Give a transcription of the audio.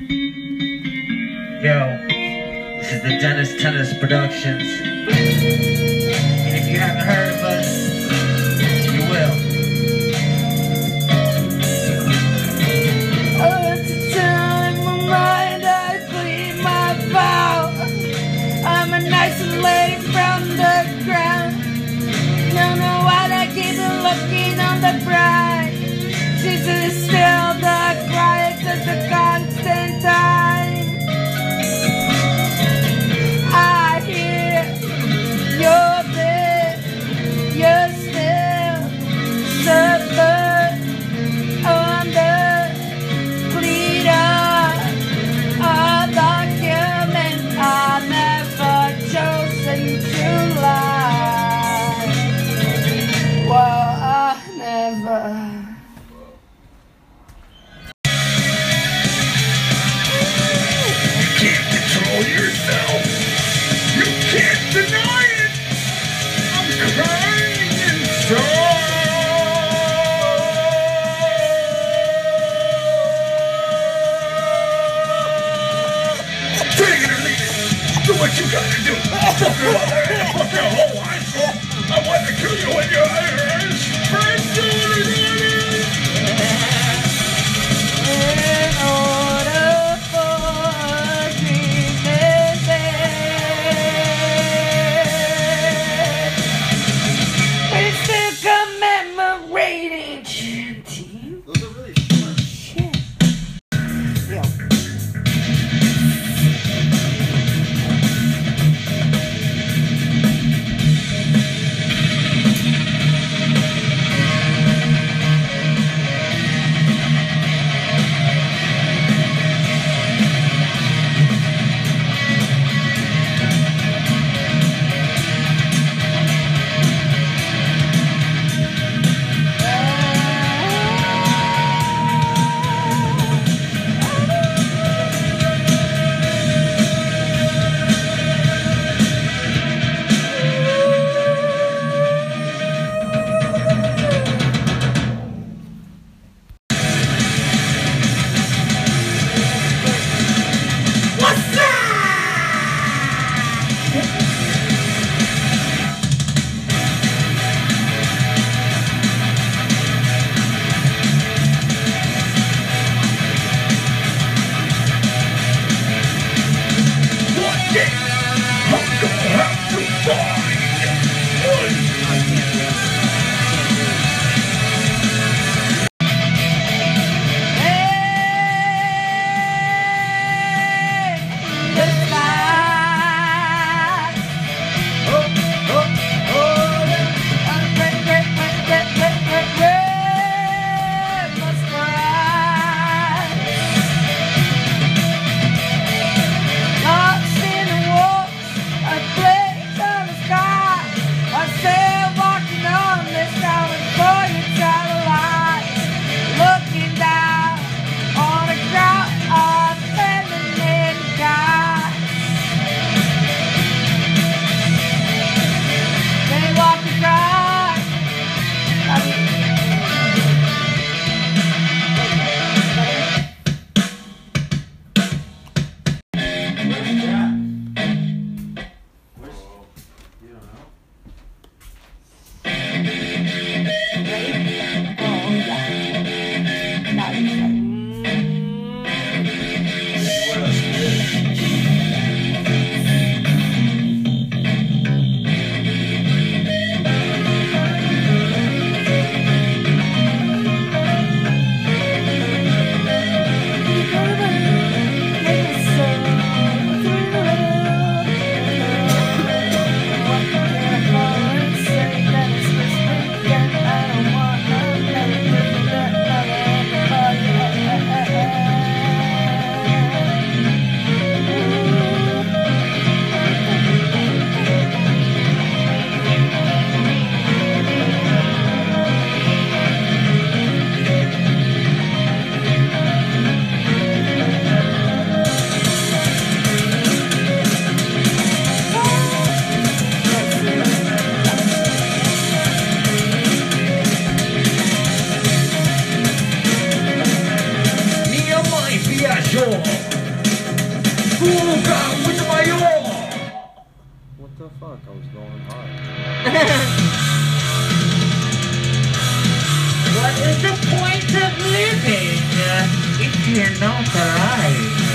Yo, this is the Dennis Tennis Productions. And if you haven't heard, the fuck? I was going hard. What is the point of living if you're not alive?